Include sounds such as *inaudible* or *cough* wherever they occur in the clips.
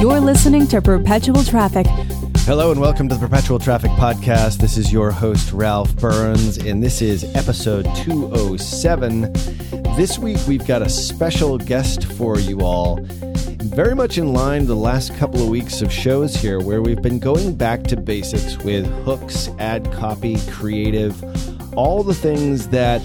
You're listening to Perpetual Traffic. Hello and welcome to the Perpetual Traffic Podcast. This is your host, Ralph Burns, and this is episode 207. This week we've got a special guest for you all. Very much in line the last couple of weeks of shows here, where we've been going back to basics with hooks, ad copy, creative, all the things that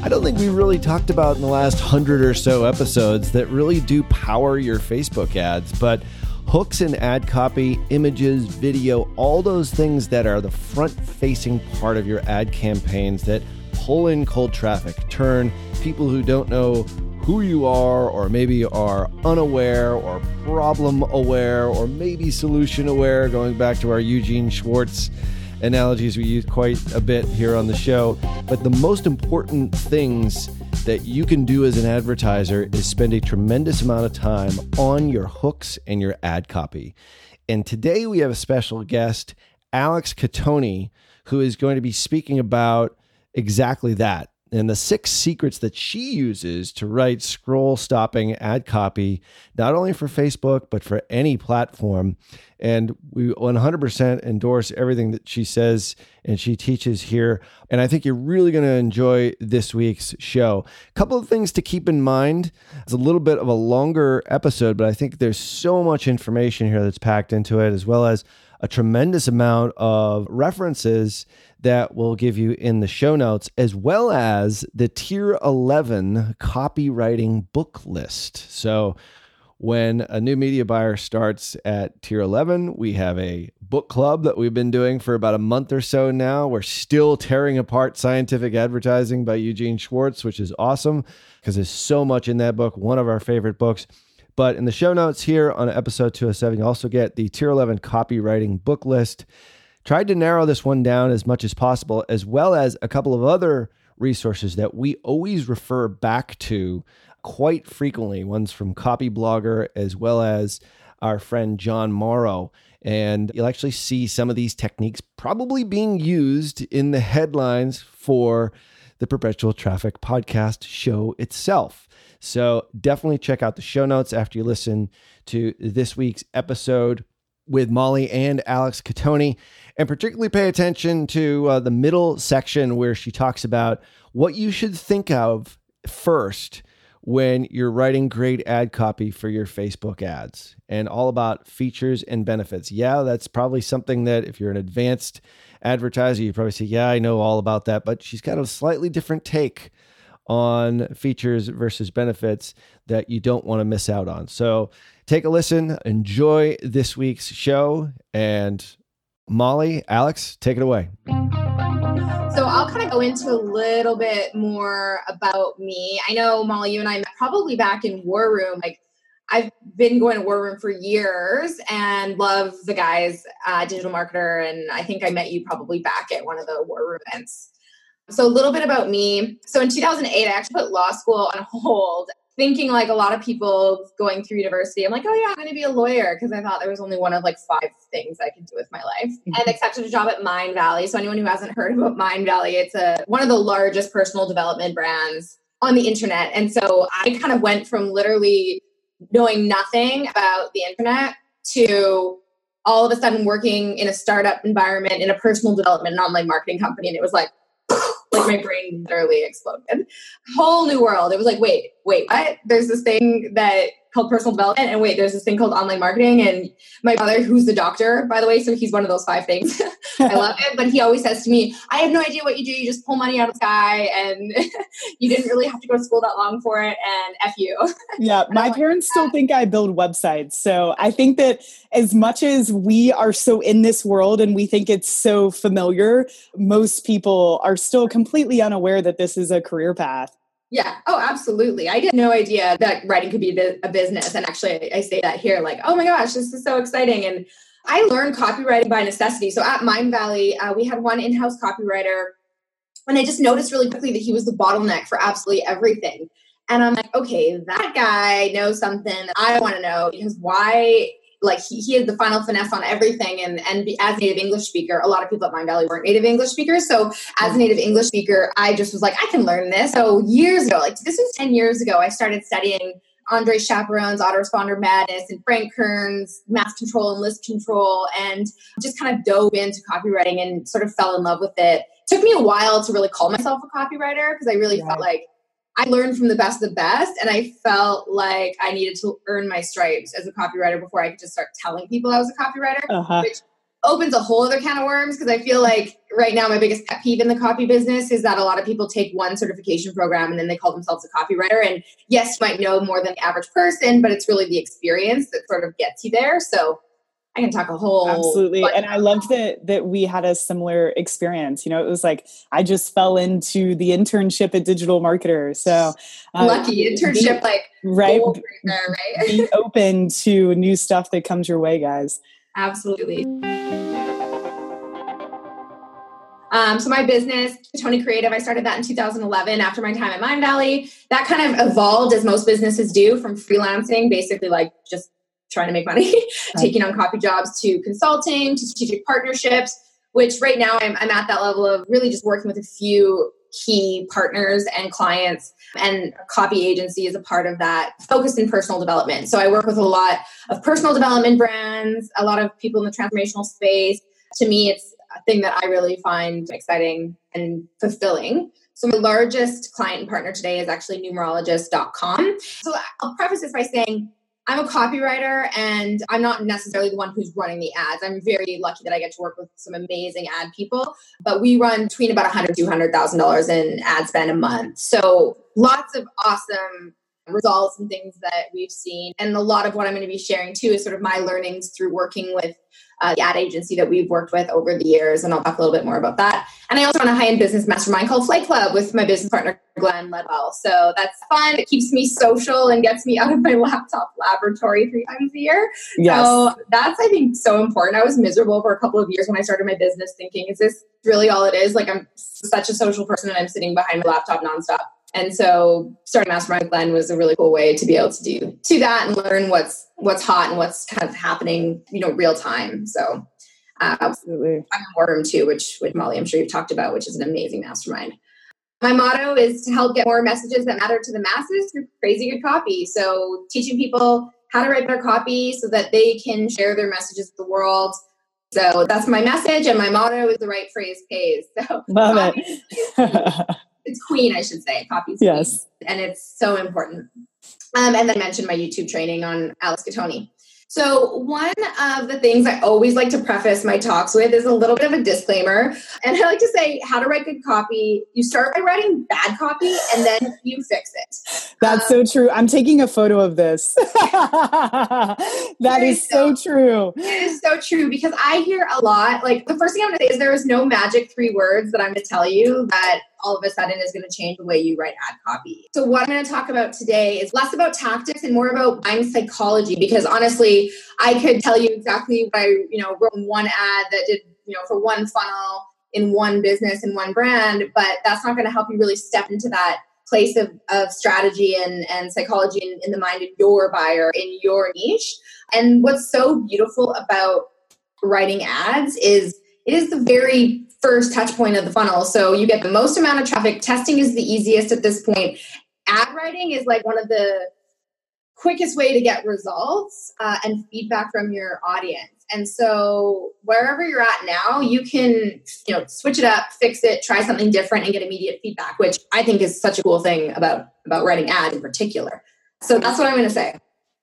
I don't think we really talked about in the last hundred or so episodes that really do power your Facebook ads. But hooks and ad copy, images, video, all those things that are the front facing part of your ad campaigns that pull in cold traffic, turn people who don't know who you are, or maybe are unaware or problem aware, or maybe solution aware, going back to our Eugene Schwartz analogies we use quite a bit here on the show. But the most important things that you can do as an advertiser is spend a tremendous amount of time on your hooks and your ad copy. And today we have a special guest, Alex Cattoni, who is going to be speaking about exactly that and the six secrets that she uses to write scroll stopping ad copy, not only for Facebook, but for any platform. And we 100% endorse everything that she says and she teaches here. And I think you're really going to enjoy this week's show. A couple of things to keep in mind. It's a little bit of a longer episode, but I think there's so much information here that's packed into it, as well as a tremendous amount of references that we'll give you in the show notes, as well as the Tier 11 copywriting book list. So, when a new media buyer starts at tier 11, we have a book club that we've been doing for about a month or so now. We're still tearing apart scientific advertising by Eugene Schwartz, which is awesome because there's so much in that book, one of our favorite books. But in the show notes here on episode 207, you also get the tier 11 copywriting book list tried to narrow this one down as much as possible, as well as a couple of other resources that we always refer back to quite frequently. One's from Copyblogger, as well as our friend John Morrow. And you'll actually see some of these techniques probably being used in the headlines for the Perpetual Traffic podcast show itself. So definitely check out the show notes after you listen to this week's episode with Molly and Alex Cattoni and particularly pay attention to uh, the middle section where she talks about what you should think of first when you're writing great ad copy for your Facebook ads and all about features and benefits. Yeah, that's probably something that if you're an advanced advertiser, you probably say, Yeah, I know all about that. But she's got a slightly different take on features versus benefits that you don't want to miss out on. So take a listen, enjoy this week's show, and Molly, Alex, take it away. So I'll kind of go into a little bit more about me. I know Molly, you and I met probably back in War Room, like I've been going to War Room for years and love the guys, uh, digital marketer, and I think I met you probably back at one of the War Room events. So a little bit about me. So in 2008, I actually put law school on hold, thinking like a lot of people going through university. I'm like, oh yeah, I'm going to be a lawyer because I thought there was only one of like five things I could do with my life. Mm-hmm. And accepted a job at Mindvalley. So anyone who hasn't heard about Mindvalley, it's a one of the largest personal development brands on the internet. And so I kind of went from literally knowing nothing about the internet to all of a sudden working in a startup environment in a personal development and online marketing company and it was like like my brain literally exploded. Whole new world. It was like wait wait what? There's this thing that called personal development. And wait, there's this thing called online marketing. And my brother, who's the doctor, by the way, so he's one of those five things. *laughs* I love it. But he always says to me, I have no idea what you do. You just pull money out of the sky and *laughs* you didn't really have to go to school that long for it. And F you. *laughs* Yeah. my parents still think I build websites. So I think that as much as we are so in this world and we think it's so familiar, most people are still completely unaware that this is a career path. Yeah. Oh, absolutely. I had no idea that writing could be a business. And actually, I say that here like, oh my gosh, this is so exciting. And I learned copywriting by necessity. So at Mindvalley, uh, we had one in house copywriter. And I just noticed really quickly that he was the bottleneck for absolutely everything. And I'm like, okay, that guy knows something I want to know because why like he, he had the final finesse on everything and and be, as native english speaker a lot of people at Mindvalley weren't native english speakers so as a mm-hmm. native english speaker i just was like i can learn this. So years ago like this was 10 years ago i started studying Andre Chaperon's autoresponder madness and frank kern's mass control and list control and just kind of dove into copywriting and sort of fell in love with it. Took me a while to really call myself a copywriter because i really felt like I learned from the best of the best, and I felt like I needed to earn my stripes as a copywriter before I could just start telling people I was a copywriter, uh-huh. which opens a whole other can of worms because I feel like right now my biggest pet peeve in the copy business is that a lot of people take one certification program and then they call themselves a copywriter. And yes, you might know more than the average person, but it's really the experience that sort of gets you there. So I can talk a whole absolutely. And I love that that we had a similar experience. You know, it was like I just fell into the internship at Digital Marketer. So uh, lucky internship, be, like right, there, right? be open to new stuff that comes your way, guys. Absolutely. Um, so my business, Tony Creative, I started that in 2011 after my time at Mindvalley. That kind of evolved as most businesses do from freelancing, basically like just trying to make money, *laughs* taking on copy jobs to consulting to strategic partnerships, which right now I'm, I'm at that level of really just working with a few key partners and clients. And copy agency is a part of that focused in personal development. So i work with a lot of personal development brands a lot of people in the transformational space. To me it's a thing that i really find exciting and fulfilling. So my largest client and partner today is actually numerologist.com so i'll preface this by saying I'm a copywriter and I'm not necessarily the one who's running the ads. I'm very lucky that I get to work with some amazing ad people, but we run between about 100 $200,000 in ad spend a month. So lots of awesome results and things that we've seen. And a lot of what I'm going to be sharing too is sort of my learnings through working with uh, the ad agency that we've worked with over the years. And I'll talk a little bit more about that. And I also run a high end business mastermind called Flight Club with my business partner, Glenn Ledwell. So that's fun. It keeps me social and gets me out of my *laughs* laptop laboratory three times a year. Yes. So that's, I think, so important. I was miserable for a couple of years when I started my business thinking, is this really all it is? Like, I'm such a social person and I'm sitting behind my laptop nonstop. And so starting Mastermind Glenn was a really cool way to be able to do to that and learn what's what's hot and what's kind of happening, you know, real time. So uh, absolutely, I'm in War Room too, which with Molly, I'm sure you've talked about, which is an amazing mastermind. My motto is to help get more messages that matter to the masses through crazy good copy. So teaching people how to write better copy so that they can share their messages with the world. So that's my message, and my motto is the right phrase pays. So love it. *laughs* it's queen, I should say. Copy's yes, queen. and it's so important. Um, and then I mentioned my YouTube training on Alex Cattoni. So, one of the things I always like to preface my talks with is a little bit of a disclaimer. And I like to say how to write good copy. You start by writing bad copy and then you fix it. That's um, so true. I'm taking a photo of this. *laughs* that is so, so true. It is so true because I hear a lot. Like, the first thing I'm going to say is there is no magic three words that I'm going to tell you that all of a sudden is going to change the way you write ad copy. So, what I'm going to talk about today is less about tactics and more about buying psychology because honestly, I could tell you exactly what I, you know, wrote one ad that did, you know, for one funnel in one business and one brand, but that's not going to help you really step into that place of, of strategy and, and psychology in, in the mind of your buyer in your niche. And what's so beautiful about writing ads is it is the very first touch point of the funnel. So you get the most amount of traffic. Testing is the easiest at this point. Ad writing is like one of the quickest way to get results uh, and feedback from your audience. And so wherever you're at now, you can you know switch it up, fix it, try something different, and get immediate feedback, which I think is such a cool thing about about writing ads in particular. So that's what I'm going to say.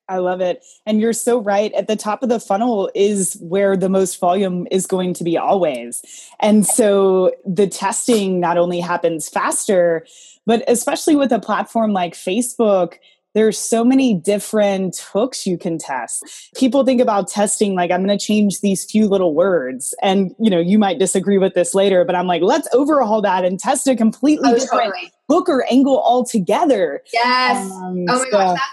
I love it. And you're so right. At the top of the funnel is where the most volume is going to be always. And so the testing not only happens faster, but especially with a platform like Facebook, there's so many different hooks you can test. People think about testing like I'm going to change these few little words and you know, you might disagree with this later, but I'm like let's overhaul that and test a completely oh, different totally. hook or angle altogether. Yes. Um, oh my so, gosh, that,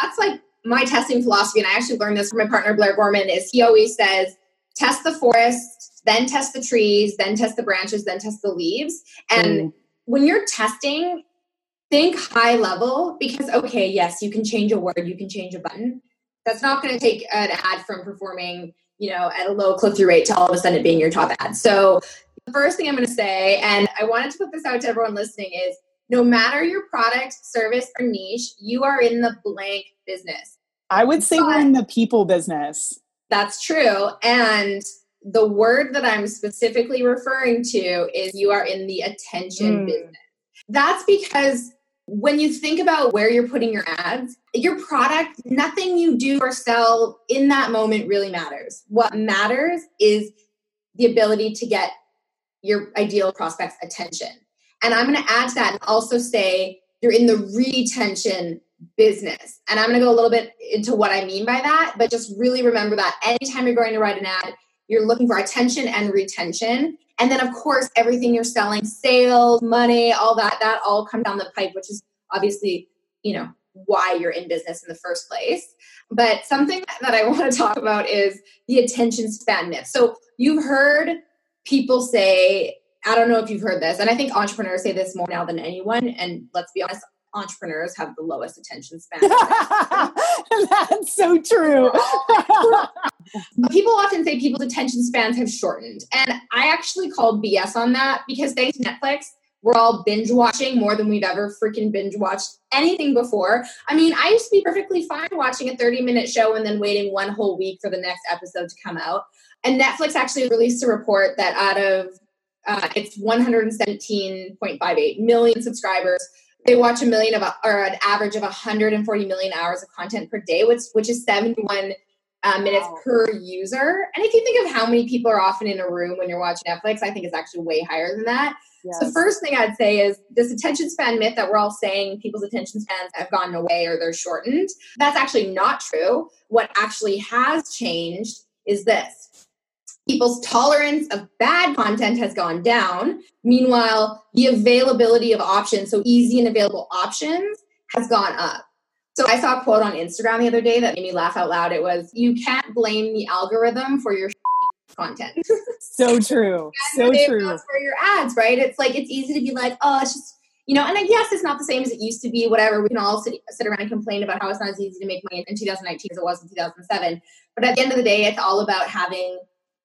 that's like my testing philosophy, and I actually learned this from my partner Blair Gorman, is he always says, test the forest, then test the trees, then test the branches, then test the leaves. And mm. when you're testing, think high level because okay, yes, you can change a word, you can change a button. That's not going to take an ad from performing, you know, at a low click through rate to all of a sudden it being your top ad. So the first thing I'm going to say, and I wanted to put this out to everyone listening, is no matter your product, service, or niche, you are in the blank business. I would say but we're in the people business. That's true. And the word that I'm specifically referring to is you are in the attention mm. business. That's because when you think about where you're putting your ads, your product, nothing you do or sell in that moment really matters. What matters is the ability to get your ideal prospect's attention. And I'm going to add to that and also say you're in the retention business. And I'm going to go a little bit into what I mean by that, but just really remember that anytime you're going to write an ad, you're looking for attention and retention. And then, of course, everything you're selling, sales, money, all that, that all come down the pipe, which is obviously, you know, why you're in business in the first place. But something that I *laughs* want to talk about is the attention span myth. So you've heard people say, I don't know if you've heard this, and I think entrepreneurs say this more now than anyone. And let's be honest, entrepreneurs have the lowest attention span. *laughs* That's so true. *laughs* people often say people's attention spans have shortened. And I actually called BS on that because thanks to Netflix, we're all binge watching more than we've ever freaking binge watched anything before. I mean, I used to be perfectly fine watching a 30 minute show and then waiting one whole week for the next episode to come out. And Netflix actually released a report that out of uh, its 117.58 million subscribers, they watch a million of or an average of 140 million hours of content per day, which which is 71 uh, minutes wow. per user. And if you think of how many people are often in a room when you're watching Netflix, I think it's actually way higher than that. Yes. So the first thing I'd say is this attention span myth that we're all saying people's attention spans have gone away or they're shortened. That's actually not true. What actually has changed is this people's tolerance of bad content has gone down. Meanwhile, the availability of options, so easy and available options, has gone up. So I saw a quote on Instagram the other day that made me laugh out loud. It was, You can't blame the algorithm for your *laughs* content. so true. *laughs* so true. For your ads, right? It's like, it's easy to be like, Oh, it's just, you know, and yes, it's not the same as it used to be, whatever. We can all sit, sit around and complain about how it's not as easy to make money in 2019 as it was in 2007. But at the end of the day, it's all about having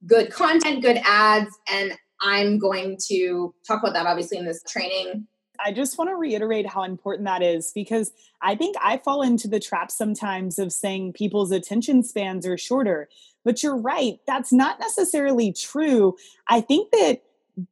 good content, good ads, and I'm going to talk about that obviously in this training. I just want to reiterate how important that is because I think I fall into the trap sometimes of saying people's attention spans are shorter. But you're right, that's not necessarily true. I think that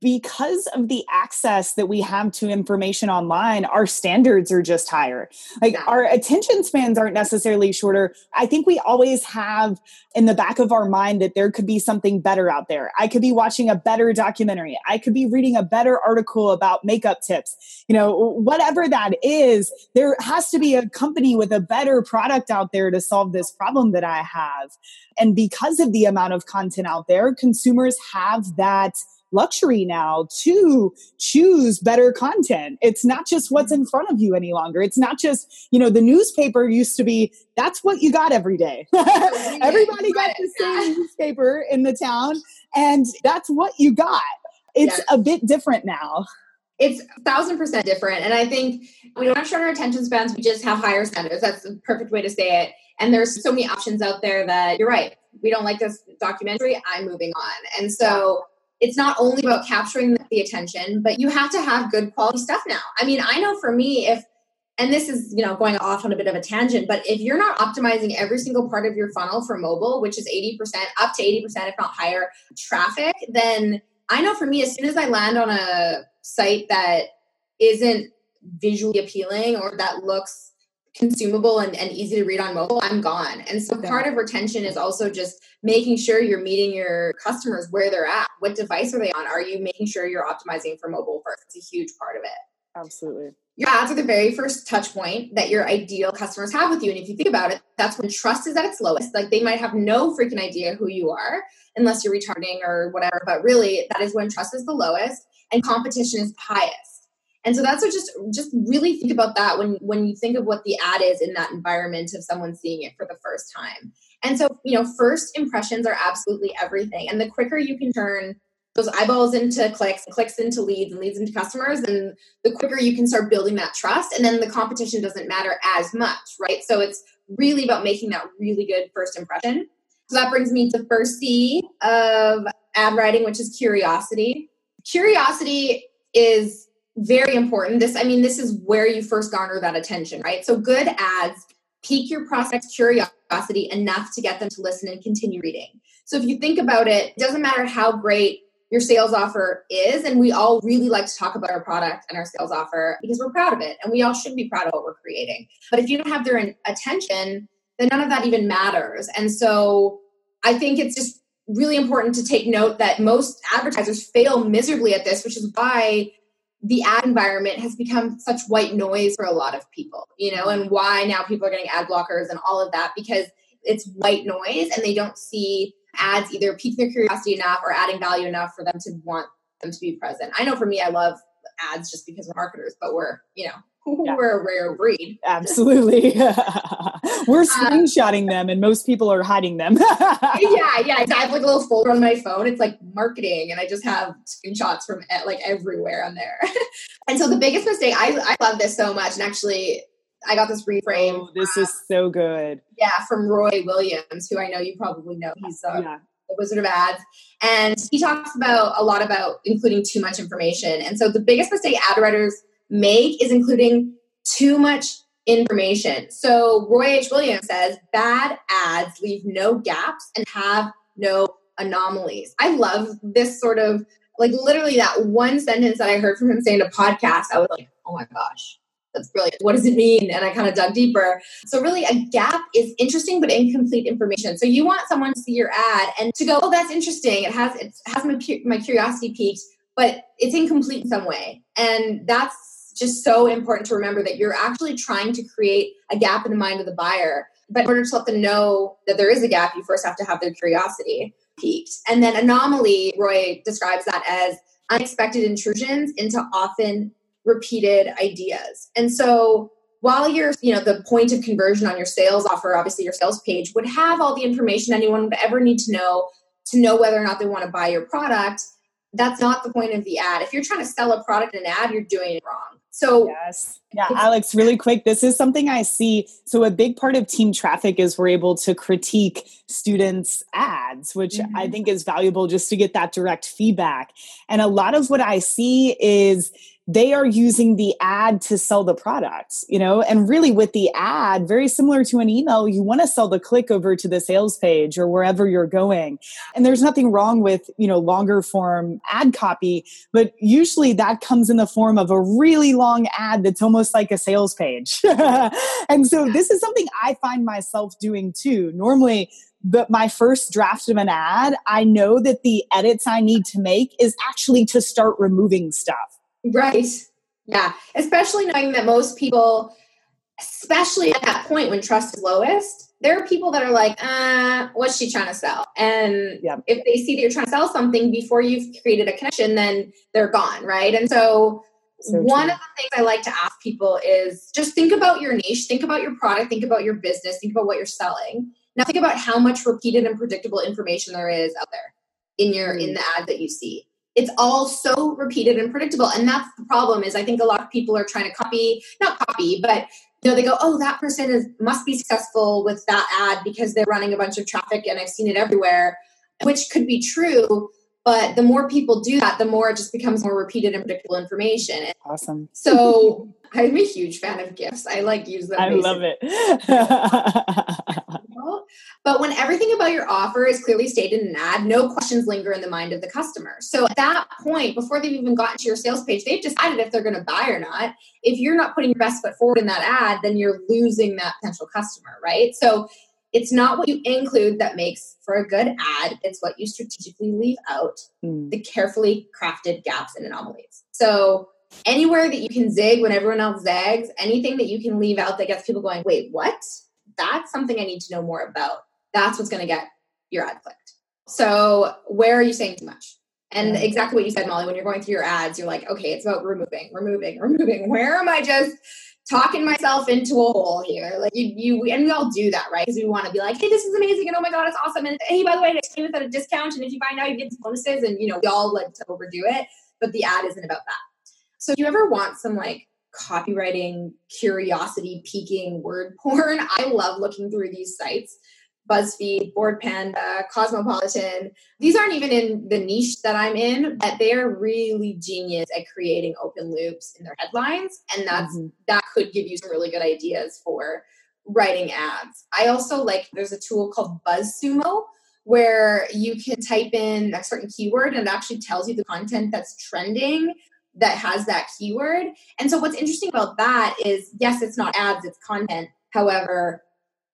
because of the access that we have to information online, our standards are just higher. Like yeah. our attention spans aren't necessarily shorter. I think we always have in the back of our mind that there could be something better out there. I could be watching a better documentary. I could be reading a better article about makeup tips. You know, whatever that is, there has to be a company with a better product out there to solve this problem that I have. And because of the amount of content out there, consumers have that luxury now to choose better content. It's not just what's in front of you any longer. It's not just, you know, the newspaper used to be that's what you got every day. *laughs* Everybody got the same newspaper in the town and that's what you got. It's yes. a bit different now. It's a thousand percent different. And I think we don't have shorter attention spans, we just have higher standards. That's the perfect way to say it. And there's so many options out there that you're right. We don't like this documentary, I'm moving on. And so it's not only about capturing the attention, but you have to have good quality stuff now. I mean, I know for me, if and this is you know going off on a bit of a tangent but if you're not optimizing every single part of your funnel for mobile which is 80% up to 80% if not higher traffic then i know for me as soon as i land on a site that isn't visually appealing or that looks consumable and, and easy to read on mobile, I'm gone. And so part of retention is also just making sure you're meeting your customers where they're at. What device are they on? Are you making sure you're optimizing for mobile first? It's a huge part of it. Absolutely. Your ads are the very first touch point that your ideal customers have with you. And if you think about it, that's when trust is at its lowest. Like they might have no freaking idea who you are unless you're retargeting or whatever. But really, that is when trust is the lowest and competition is highest. And so that's what just just really think about that when when you think of what the ad is in that environment of someone seeing it for the first time. And so, you know, first impressions are absolutely everything. And the quicker you can turn those eyeballs into clicks, clicks into leads, and leads into customers, and the quicker you can start building that trust. And then the competition doesn't matter as much, right? So it's really about making that really good first impression. So that brings me to first C of ad writing, which is curiosity. Curiosity is very important. This, I mean, this is where you first garner that attention, right? So good ads pique your prospect's curiosity enough to get them to listen and continue reading. So if you think about it, it doesn't matter how great your sales offer is, and we all really like to talk about our product and our sales offer because we're proud of it, and we all should be proud of what we're creating. But if you don't have their attention, then none of that even matters. And so I think it's just really important to take note that most advertisers fail miserably at this, which is why the ad environment has become such white noise for a lot of people, you know, and why now people are getting ad blockers and all of that because it's white noise and they don't see ads either piquing their curiosity enough or adding value enough for them to want them to be present. I know for me, I love ads just because we're marketers, but we're, you know, yeah. we're a rare breed. Absolutely. *laughs* we're um, screenshotting um, them and most people are hiding them. *laughs* yeah, yeah. I have like a little folder on my phone. It's like marketing and I just have screenshots from like everywhere on there. *laughs* and so the biggest mistake, I, I love this so much. And actually, I got this reframe. Oh, this is so good. Yeah, from Roy Williams, who I know you probably know. He's uh, yeah. the Wizard of Ads. And he talks about a lot about including too much information. And so the biggest mistake ad writers make is including too much information. So Roy H. Williams says bad ads leave no gaps and have no anomalies. I love this sort of like literally that one sentence that I heard from him saying a podcast. I was like, oh my gosh, that's brilliant. What does it mean? And I kind of dug deeper. So really a gap is interesting but incomplete information. So you want someone to see your ad and to go, oh, that's interesting. It has it has my my curiosity piqued, but it's incomplete in some way. And that's just so important to remember that you're actually trying to create a gap in the mind of the buyer. But in order to let them know that there is a gap, you first have to have their curiosity piqued. And then anomaly, Roy describes that as unexpected intrusions into often repeated ideas. And so while you're, you know, the point of conversion on your sales offer, obviously your sales page would have all the information anyone would ever need to know to know whether or not they want to buy your product. That's not the point of the ad. If you're trying to sell a product in an ad, you're doing it wrong. So, yes. Yeah, Alex, really quick. This is something I see. So, a big part of team traffic is we're able to critique students' ads, which mm-hmm. I think is valuable just to get that direct feedback. And a lot of what I see is they are using the ad to sell the products, you know, and really with the ad, very similar to an email, you want to sell the click over to the sales page or wherever you're going. And there's nothing wrong with, you know, longer form ad copy, but usually that comes in the form of a really long ad that's almost like a sales page. *laughs* and so this is something I find myself doing too. Normally, but my first draft of an ad, I know that the edits I need to make is actually to start removing stuff Right. Yeah. Especially knowing that most people especially at that point when trust is lowest, there are people that are like, uh, what's she trying to sell? And Yeah. if they see that you're trying to sell something before you've created a connection, then they're gone, right? And so, So one true. of the things I like to ask people is just think about your niche, think about your product, think about your business, think about what you're selling. Now think about how much repeated and predictable information there is out there in your in mm. the ad that you see. It's all so repeated and predictable. And that's the problem is I think a lot of people are trying to copy, not copy, but you know, they go, oh, that person is must be successful with that ad because they're running a bunch of traffic and I've seen it everywhere, which could be true. But the more people do that, the more it just becomes more repeated and predictable information. Awesome. so I'm a huge fan of gifts. I like use them. I love it. *laughs* But when everything about your offer is clearly stated in an ad, no questions linger in the mind of the customer. So at that point, before they've even gotten to your sales page, they've decided if they're going to buy or not. If you're not putting your best foot forward in that ad, then you're losing that potential customer, right? So it's not what you include that makes for a good ad, it's what you strategically leave out Mm. the carefully crafted gaps and anomalies. So anywhere that you can zig when everyone else zags, anything that you can leave out that gets people going, wait, what? That's something I need to know more about. That's what's going to get your ad clicked. So where are you saying too much? And exactly what you said, Molly, when you're going through your ads, you're like, okay, it's about removing, removing, *laughs* removing. Where am I just talking myself into a hole here? Like you, you, and we all do that, right? Because we want to be like, hey, this is amazing, and oh my god, it's awesome, and hey, by the way, it's at a discount, and if you buy now, you get some bonuses, and you know, we all like to overdo it, but the ad isn't about that. So, if you ever want some like copywriting, curiosity, piquing word *laughs* porn, I love looking through these sites. BuzzFeed, Bored Panda, Cosmopolitan. These aren't even in the niche that I'm in, but they're really genius at creating open loops in their headlines. And that's Mhm. that could give you some really good ideas for writing ads. I also like there's a tool called BuzzSumo where you can type in a certain keyword and it actually tells you the content that's trending that has that keyword. And so what's interesting about that is yes, it's not ads, it's content. However,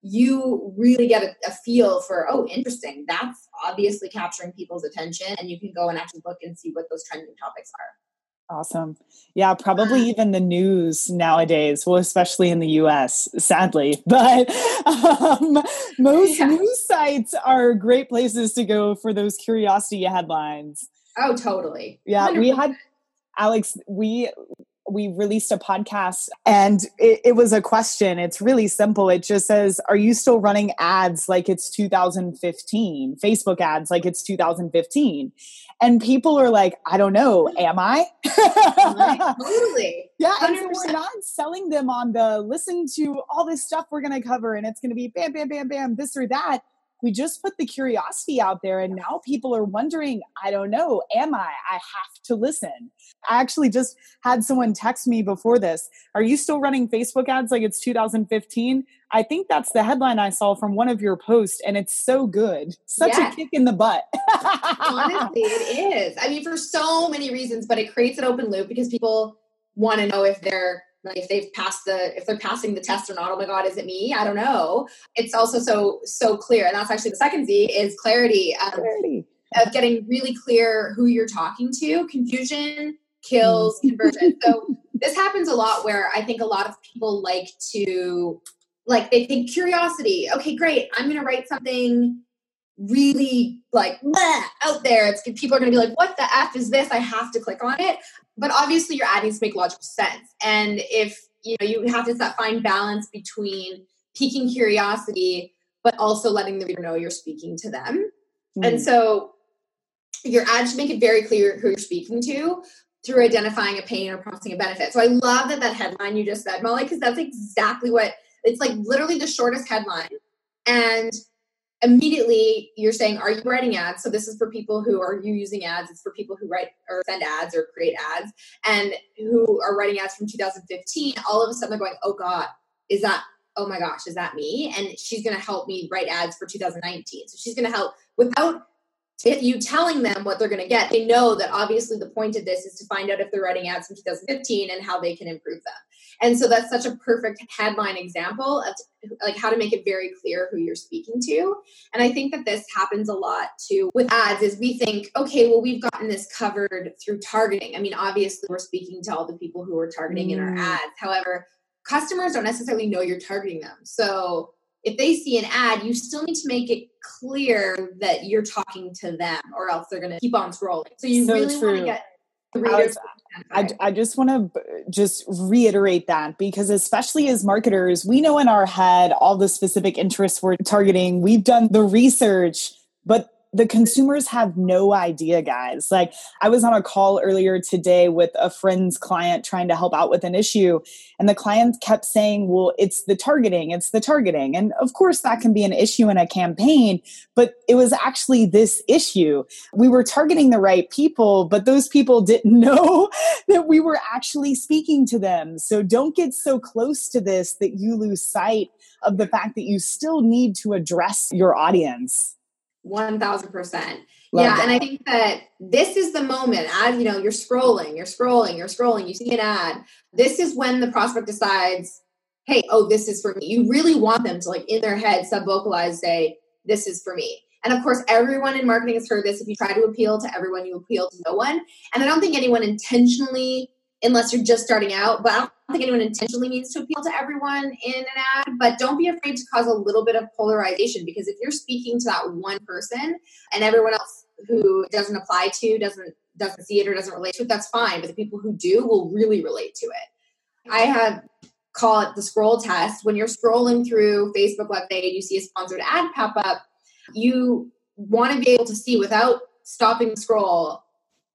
you really get a, a feel for, oh, interesting. That's obviously capturing people's attention. And you can go and actually look and see what those trending topics are. Awesome. Yeah, probably *laughs* even the news nowadays, well, especially in the US, sadly. *laughs* But um, most Yeah. news sites are great places to go for those curiosity headlines. Oh, totally. Yeah, we 100%. had Alex, we we released a podcast and it, it was a question. It's really simple. It just says, Are you still running ads like it's 2015? Facebook ads like it's 2015. And people are like, I don't know, am I? *laughs* Totally. Yeah, and so we're not selling them on the listen to all this stuff we're going to cover, and it's going to be bam, bam, bam, bam, this or that. We just put the curiosity out there, and now people are wondering, I don't know, am I? I have to listen. I actually just had someone text me before this Are you still running Facebook ads like it's 2015? I think that's the headline I saw from one of your posts, and it's so good. Such Yes. a kick in the butt. Honestly, it is. I mean, for so many reasons, but it creates an open loop because people want to know if they're like if they've passed the if they're passing the test or not. Oh my god, is it me? I don't know. It's also so so clear, and that's actually the second Z is clarity. Um, Clarity. of getting really clear who you're talking to. Confusion kills conversion. So *laughs* this happens a lot where I think a lot of people like to like they think curiosity. Okay, great. I'm going to write something really like bleh, out there. It's people are going to be like, "What the f is this?" I have to click on it. But obviously, your ad needs to make logical sense. And if you know, you have to that fine balance between piquing curiosity, but also letting the reader know you're speaking to them. And Mm. so your ad should make it very clear who you're speaking to through identifying a pain or promising a benefit. So I love that that headline you just said, Molly, because that's exactly what it's like literally the shortest headline. And immediately you're saying, Are you writing ads? So this is for people who are you using ads, it's for people who write or send ads or create ads and who are writing ads from 2015. All of a sudden they're going, Oh God, is that oh my gosh, is that me? And she's going to help me write ads for 2019. So she's going to help without you telling them what they're going to get. They know that obviously the point of this is to find out if they're writing ads in 2015 and how they can improve them. And so that's such a perfect headline example of like how to make it very clear who you're speaking to. And I think that this happens a lot too with ads is we think, okay, well, we've gotten this covered through targeting. I mean, obviously we're speaking to all the people who are targeting in our Mm. ads. However, customers don't necessarily know you're targeting them. So if they see an ad, you still need to make it clear that you're talking to them, or else they're going to keep on scrolling. So you So really want to get I, readers. I, I just want to just reiterate that because especially as marketers we know in our head all the specific interests we're targeting we've done the research but the consumers have no idea guys like i was on a call earlier today with a friend's client trying to help out with an issue and the client kept saying well it's the targeting it's the targeting and of course that can be an issue in a campaign but it was actually this issue we were targeting the right people, but those people didn't *laughs* know that we were actually speaking to them. So don't get so close to this that you lose sight of the fact that you still need to address your audience. One thousand percent. Love Yeah, that. and I think that this is the moment. As you know, you're scrolling, you're scrolling, you're scrolling. You see an ad. This is when the prospect decides, "Hey, oh, this is for me." You really want them to, like, in their head, sub vocalize, say, "This is for me." And of course, everyone in marketing has heard this. If you try to appeal to everyone, you appeal to no one. And I don't think anyone intentionally, unless you're just starting out, but I don't think anyone intentionally means to appeal to everyone in an ad. But don't be afraid to cause a little bit of polarization because if you're speaking to that one person and everyone else who doesn't apply to doesn't doesn't see it or doesn't relate to it, that's fine. But the people who do will really relate to it. I have call it the scroll test. When you're scrolling through Facebook, let's say, and you see a sponsored ad pop up, you want to be able to see without stopping scroll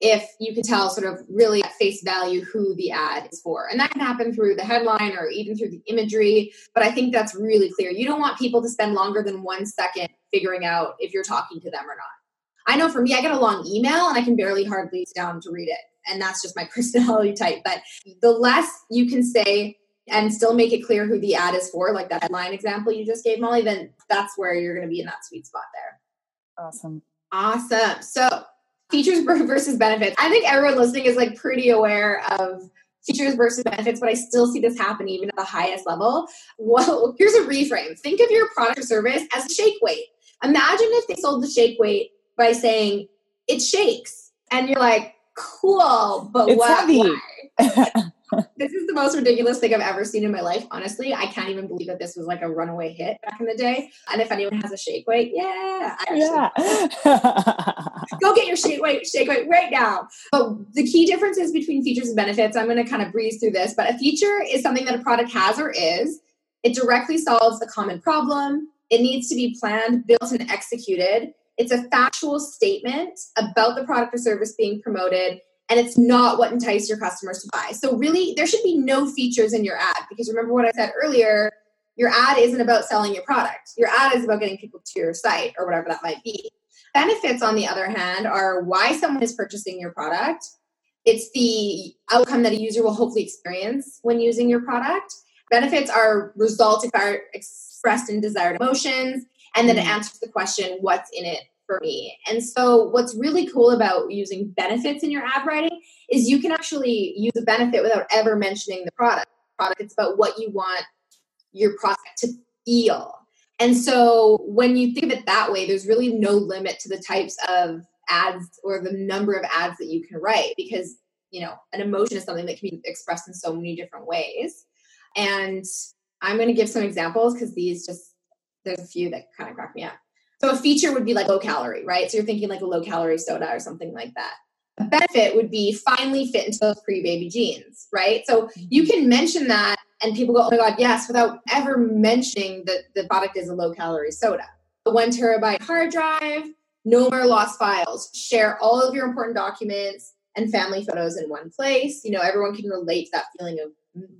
if you can tell sort of really at face value who the ad is for. And that can happen through the headline or even through the imagery. But I think that's really clear. You don't want people to spend longer than one second figuring out if you're talking to them or not. I know for me, I get a long email and I can barely hardly sit down to read it. And that's just my *laughs* personality type. But the less you can say and still make it clear who the ad is for, like that headline example you just gave, Molly, then that's where you're going to be in that sweet spot there. Awesome. Awesome. So, features *laughs* versus benefits. I think everyone listening is like pretty aware of features versus benefits, but I still see this happen even at the highest level. Well, here's a reframe. Think of your product or service as a shake weight. Imagine if they sold the shake weight by saying it shakes, and you're like, cool, but It's what? heavy. why? *laughs* this is the most ridiculous thing I've ever seen in my life. Honestly, I can't even believe that this was like a runaway hit back in the day. And if anyone has a shake weight, yeah, yeah. *laughs* go get your shake weight, shake weight right now. But the key differences between features and benefits, I'm going to kind of breeze through this. But a feature is something that a product has or is. It directly solves a common problem. It needs to be planned, built, and executed. It's a factual statement about the product or service being promoted, and it's not what enticed your customers to buy. So, really, there should be no features in your ad because remember what I said earlier your ad isn't about selling your product, your ad is about getting people to your site or whatever that might be. Benefits, on the other hand, are why someone is purchasing your product. It's the outcome that a user will hopefully experience when using your product. Benefits are results that are expressed in desired emotions, and then mm-hmm. it answers the question, what's in it for me? And so, what's really cool about using benefits in your ad writing is you can actually use a benefit without ever mentioning the product. Product, it's about what you want your prospect to feel. And so when you think of it that way, there's really no limit to the types of ads or the number of ads that you can write because, you know, an emotion is something that can be expressed in so many different ways. And I'm going to give some examples because these just, there's a few that kind of crack me up. So a feature would be like low calorie, right? So you're thinking like a low calorie soda or something like that. A benefit would be finally fit into those pre baby jeans, right? So mm-hmm. you can mention that and people go, oh my God, yes, without ever mentioning that the product is a low calorie soda. A one terabyte hard drive, no more lost files. Share all of your important documents and family photos in one place. You know, everyone can relate to that feeling of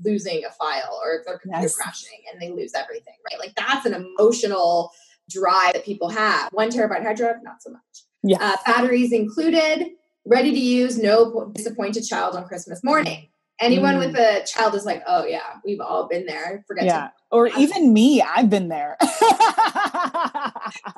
losing a file or if their computer Yes. crashing and they lose everything, right? Like that's an emotional drive that people have. One terabyte hard drive, not so much. Yeah. Uh, batteries included, ready to use, no disappointed child on Christmas morning. Anyone Mm. with a child is like, oh yeah, we've all been there. Forget yeah. Or even me, I've been there. *laughs*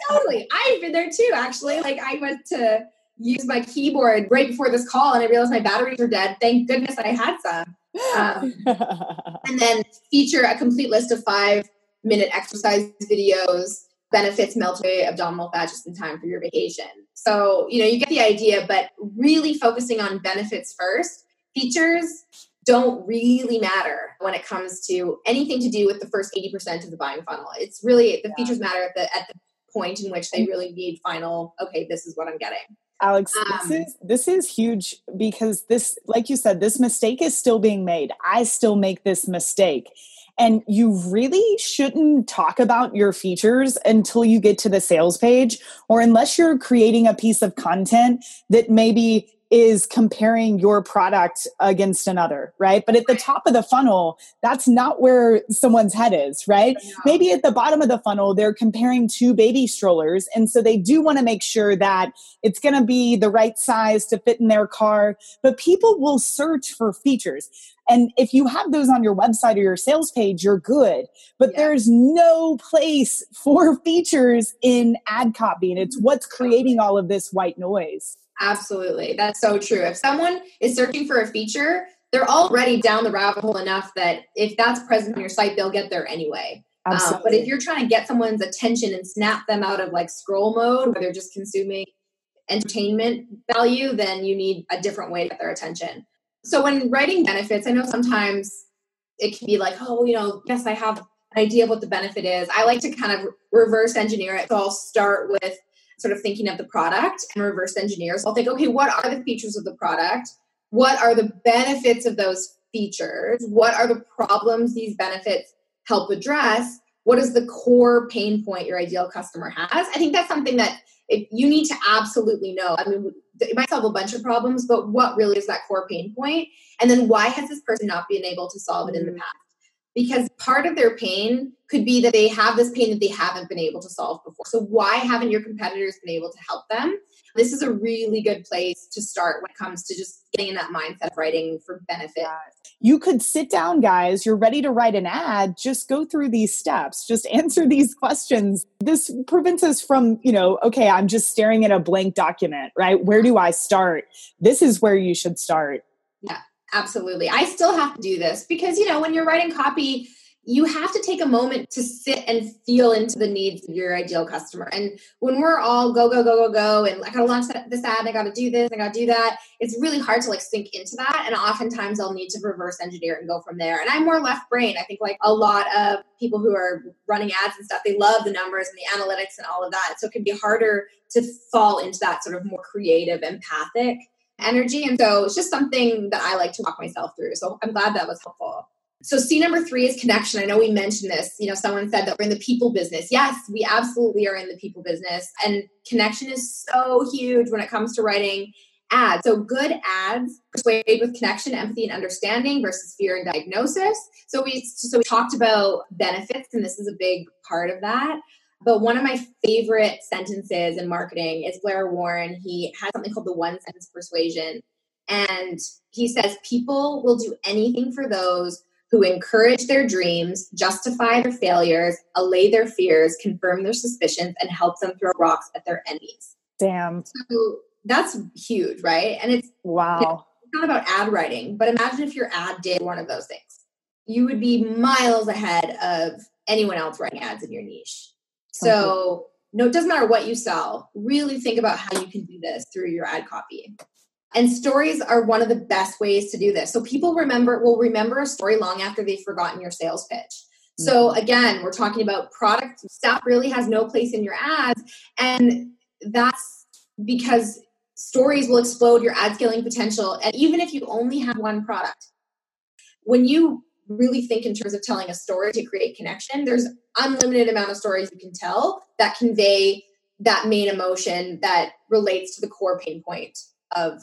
totally. I've been there too, actually. Like I went to use my keyboard right before this call and I realized my batteries were dead. Thank goodness I had some. Um, *laughs* and then feature a complete list of five minute exercise videos, benefits melt away abdominal fat just in time for your vacation. So, you know, you get the idea, but really focusing on benefits first. Features, don't really matter when it comes to anything to do with the first 80% of the buying funnel. It's really the yeah. features matter at the at the point in which they really need final, okay, this is what I'm getting. Alex, um, this is this is huge because this, like you said, this mistake is still being made. I still make this mistake. And you really shouldn't talk about your features until you get to the sales page, or unless you're creating a piece of content that maybe is comparing your product against another, right? But at the top of the funnel, that's not where someone's head is, right? Maybe at the bottom of the funnel, they're comparing two baby strollers. And so they do want to make sure that it's going to be the right size to fit in their car. But people will search for features. And if you have those on your website or your sales page, you're good. But yeah. there's no place *laughs* for features in ad copy. And it's mm-hmm. what's creating all of this white noise. Absolutely. That's so true. If someone is searching for a feature, they're already down the rabbit hole enough that if that's present on your site, they'll get there anyway. Um, but if you're trying to get someone's attention and snap them out of like scroll mode where they're just consuming entertainment value, then you need a different way to get their attention. So when writing benefits, I know sometimes it can be like, oh, you know, yes, I have an idea of what the benefit is. I like to kind of reverse engineer it. So I'll start with sort of thinking of the product and reverse engineers. I'll think, okay, what are the features of the product? What are the benefits of those features? What are the problems these benefits help address? What is the core pain point your ideal customer has? I think that's something that it, you need to absolutely know. I mean, it might solve a bunch of problems, but what really is that core pain point? And then why has this person not been able to solve it in the mm. past? Because part of their pain could be that they have this pain that they haven't been able to solve before. So, why haven't your competitors been able to help them? This is a really good place to start when it comes to just getting in that mindset of writing for benefit. You could sit down, guys. You're ready to write an ad. Just go through these steps. Just *laughs* answer these questions. This prevents us from, you know, okay, I'm just staring at a blank document, right? Where do I start? This is where you should start. Yeah. Absolutely. I still have to do this because, you know, when you're writing copy, you have to take a moment to sit and feel into the needs of your ideal customer. And when we're all go, go, go, go, go, and I gotta launch this ad, I gotta do this, I gotta do that, it's really hard to like sink into that. And oftentimes I'll need to reverse engineer and go from there. And I'm more left brain. I think like a lot of people who are running ads and stuff, they love the numbers and the analytics and all of that. So it can be harder to fall into that sort of more creative, empathic energy. And so it's just something that I like to walk myself through. So I'm glad that was helpful. So C number three is connection. I know we mentioned this. You know, someone said that we're in the people business. Yes, we absolutely are in the people business. And connection is so huge when it comes to writing ads. So good ads persuade with connection, empathy, and understanding versus fear and diagnosis. So we so we talked about benefits, and this is a big part of that. But one of my favorite sentences in marketing is Blair Warren. He has something called the one sentence persuasion. And he says, People will do anything for those who encourage their dreams, justify their failures, allay their fears, confirm their suspicions, and help them throw rocks at their enemies. Damn. So that's huge, right? And it's wow. It's not about ad writing, but imagine if your ad did one of those things. You would be miles ahead of anyone else writing ads in your niche. So no, it doesn't matter what you sell. Really think about how you can do this through your ad copy. And stories are one of the best ways to do this. So people remember will remember a story long after they've forgotten your sales pitch. So mm-hmm. again, we're talking about product stuff really has no place in your ads and that's because stories will explode your ad scaling potential and even if you only have one product. When you really think in terms of telling a story to create connection. There's unlimited amount of stories you can tell that convey that main emotion that relates to the core pain point of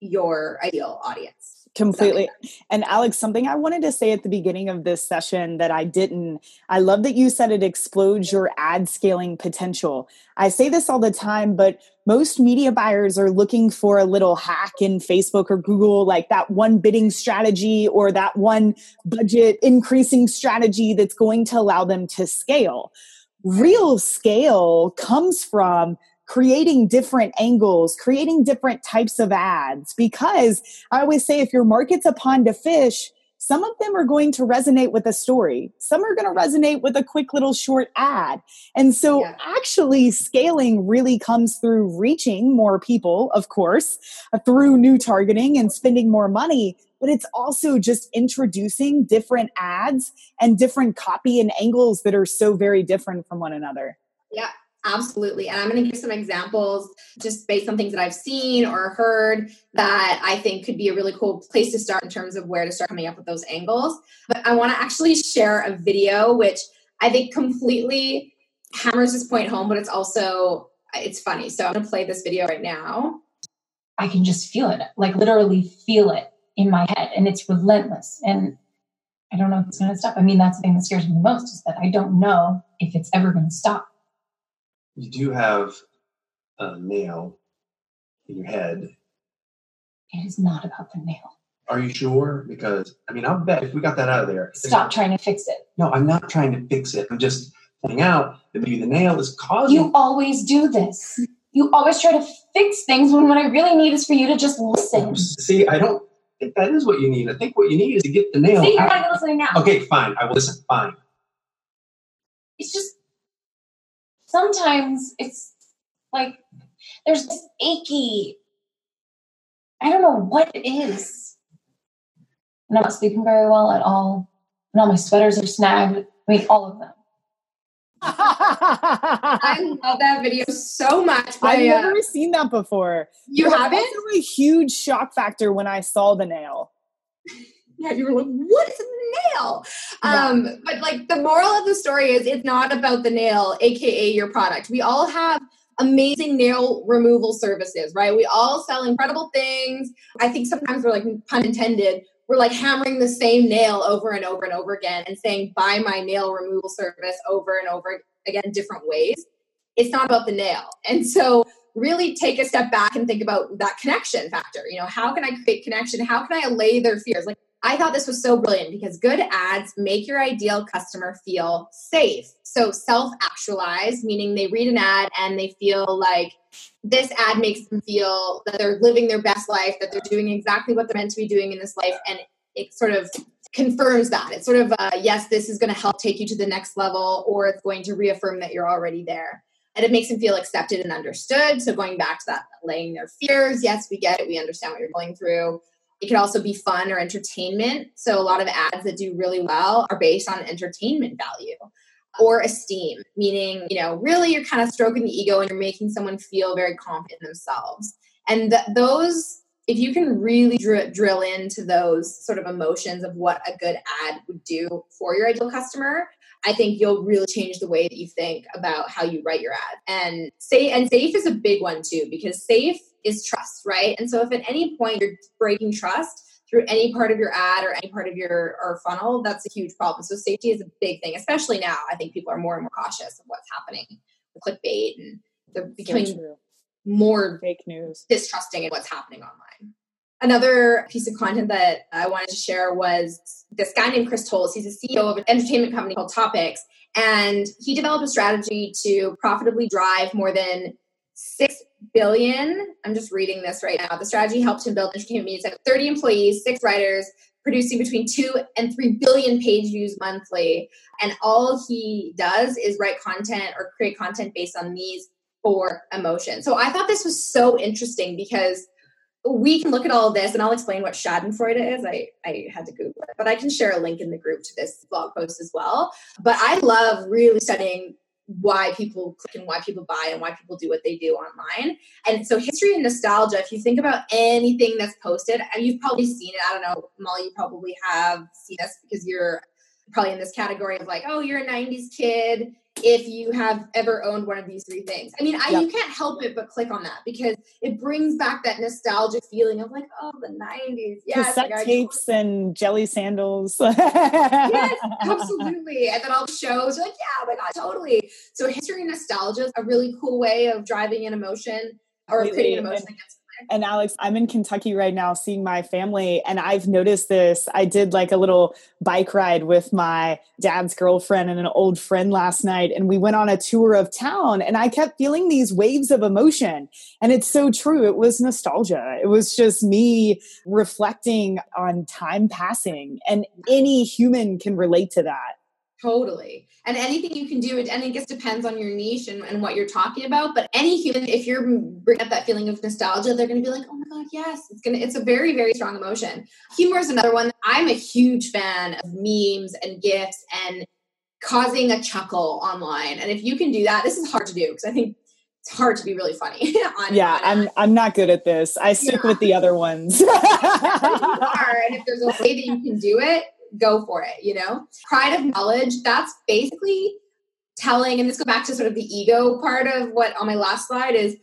your ideal audience. Completely. and alex something i wanted to say at the beginning of this session that i didn't i love that you said it explodes your ad scaling potential. I say this all the time but most media buyers are looking for a little hack in facebook or google like that one bidding strategy or that one budget increasing strategy that's going to allow them to scale real scale comes from creating different angles, creating different types of ads. Because I always say if your market's a pond of fish, some of them are going to resonate with a story. Some are going to resonate with a quick little short ad. And so yeah. actually scaling really comes through reaching more people, of course, uh, through new targeting and spending more money. but it's also just introducing different ads and different copy and angles that are so very different from one another. Yeah, absolutely. And I'm going to give some examples just based on things that I've seen or heard that I think could be a really cool place to start in terms of where to start coming up with those angles. But I want to actually share a video which I think completely hammers this point home, but it's also it's funny. So I'm going to play this video right now. I can just feel it, like literally feel it in my head, and it's relentless. And I don't know if it's going to stop. I mean, that's the thing that scares me most is that I don't know if it's ever going to stop. You do have a nail in your head. It is not about the nail. Are you sure? Because I mean, I'll bet if we got that out of there. Stop trying to fix it. No, I'm not trying to fix it. I'm just pointing out that maybe the nail is causing. You always do this. You always try to fix things when what I really need is for you to just listen. See, I don't think that is what you need. I think what you need is to get the nail. See, you're out. not listening now. Okay, fine. I will listen. Fine. It's just sometimes it's like there's this achy. I don't know what it is. And I'm not sleeping very well at all. And all my sweaters are snagged. I mean, all of them. *laughs* I love that video so much. but I've I, uh, never seen that before. you It haven't? also a huge shock factor when I saw the nail. Yeah, you were like, what is a nail? Yeah. Um, but like the moral of the story is it's not about the nail, aka your product. We all have amazing nail removal services, right? We all sell incredible things. I think sometimes we're like pun intended, we're like hammering the same nail over and over and over again and saying buy my nail removal service over and over again different ways. It's not about the nail. And so really take a step back and think about that connection factor. You know, how can I create connection? How can I allay their fears? Like I thought this was so brilliant because good ads make your ideal customer feel safe. So self actualized, meaning they read an ad and they feel like this ad makes them feel that they're living their best life, that they're doing exactly what they're meant to be doing in this life. And it sort of confirms that. It's sort of, uh, yes, this is going to help take you to the next level, or it's going to reaffirm that you're already there. And it makes them feel accepted and understood. So going back to that, laying their fears, yes, we get it. We understand what you're going through. It could also be fun or entertainment. So a lot of ads that do really well are based on entertainment value or esteem, meaning, you know, really you're kind of stroking the ego and you're making someone feel very confident in themselves. And th- those, if you can really dr- drill into those sort of emotions of what a good ad would do for your ideal customer, I think you'll really change the way that you think about how you write your ad. And say and safe is a big one too, because safe is trust, right? And so if at any point you're breaking trust through any part of your ad or any part of your or funnel, that's a huge problem. So safety is a big thing, especially now. I think people are more and more cautious of what's happening with clickbait and they're So becoming true. more Fake news. distrusting in what's happening online. Another piece of content that I wanted to share was this guy named Chris Tolles. He's a CEO of an entertainment company called Topix, and he developed a strategy to profitably drive more than six billion. I'm just reading this right now. The strategy helped him build entertainment media. 30 employees, six writers, producing between two and three billion page views monthly. And all he does is write content or create content based on these four emotions. So I thought this was so interesting because we can look at all this and I'll explain what Schadenfreude is. I, I had to Google it, but I can share a link in the group to this blog post as well. But I love really studying why people click and why people buy and why people do what they do online. And so history and nostalgia, if you think about anything that's posted, and you've probably seen it. I don't know, Molly, you probably have seen this because you're probably in this category of like, oh, you're a 90s kid if you have ever owned one of these three things. I mean, I, Yep. you can't help it but click on that because it brings back that nostalgic feeling of like, oh, the 90s. Yes, Cassette like tapes and jelly sandals. yes, absolutely. *laughs* And then all the shows, like, yeah, oh my god, totally. So history and nostalgia is a really cool way of driving an emotion or Completely. creating an emotion gets And Alex, I'm in Kentucky right now seeing my family, and I've noticed this. I did like a little bike ride with my dad's girlfriend and an old friend last night, and we went on a tour of town, and I kept feeling these waves of emotion. And it's so true. It was nostalgia. It was just me reflecting on time passing, and any human can relate to that. Totally. And anything you can do, it, and it just depends on your niche and, and what you're talking about. But any human, if you're bringing up that feeling of nostalgia, they're going to be like, oh my god, yes, it's gonna. It's a very very strong emotion. Humor is another one. I'm a huge fan of memes and gifs and causing a chuckle online. And if you can do that, this is hard to do because I think it's hard to be really funny. *laughs* on, yeah, I'm I'm not good at this. I stick Yeah. with the other ones. *laughs* you are, and if there's a way that you can do it, go for it. You know, pride of knowledge. That's basically telling, and this goes back to sort of the ego part of what on my last slide is.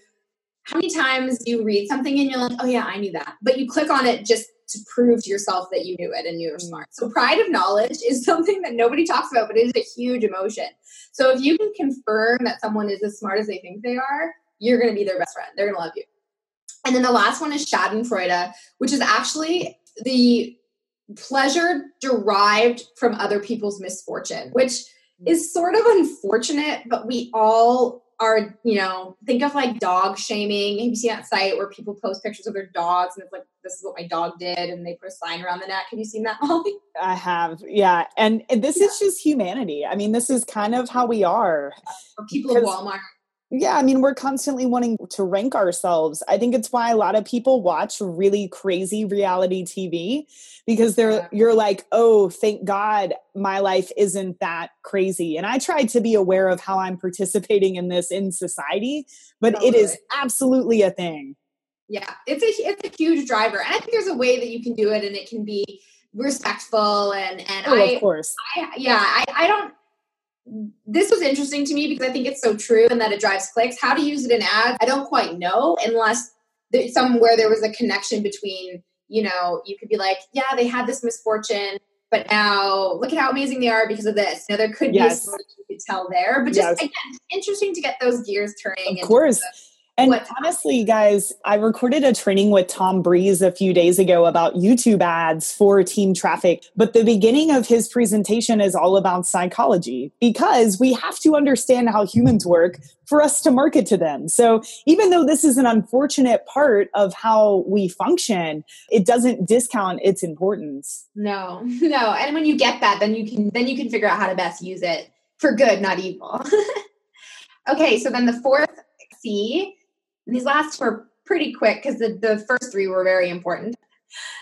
How many times you read something and you're like, oh yeah, I knew that, but you click on it just to prove to yourself that you knew it and you were mm. smart. So pride of knowledge is *laughs* something that nobody talks about, but it is a huge emotion. So if you can confirm that someone is as smart as they think they are, you're going to be their best friend. They're going to love you. And then the last one is Schadenfreude, which is actually the pleasure derived from other people's misfortune, which is sort of unfortunate, but we all are, you know, think of like dog shaming. Have you seen that site where people post pictures of their dogs and it's like, this is what my dog did, and they put a sign around the neck? Have you seen that, Molly? I have, yeah, and this is just humanity. I mean, this is kind of how we are. Or people of Because- Walmart. Yeah, I mean, we're constantly wanting to rank ourselves. I think it's why a lot of people watch really crazy reality TV because they're you're like, "Oh, thank God my life isn't that crazy." And I try to be aware of how I'm participating in this in society, but it is absolutely a thing. Yeah, it's a it's a huge driver, and I think there's a way that you can do it, and it can be respectful and and Oh, I of course. I, yeah, I, I don't. This was interesting to me because I think it's so true and that it drives clicks. How to use it in ads, I don't quite know unless there's somewhere there was a connection between, you know, you could be like, yeah, they had this misfortune, but now look at how amazing they are because of this. Know, there could be a story you could tell there, but just Yes. again, interesting to get those gears turning. Of course. And what's honestly, guys, I recorded a training with Tom Breeze a few days ago about YouTube ads for team traffic. But the beginning of his presentation is all about psychology because we have to understand how humans work for us to market to them. So even though this is an unfortunate part of how we function, it doesn't discount its importance. No, *laughs* no. And when you get that, then you can then you can figure out how to best use it for good, not evil. *laughs* okay, so then the fourth C, these last two are pretty quick because the, the first three were very important.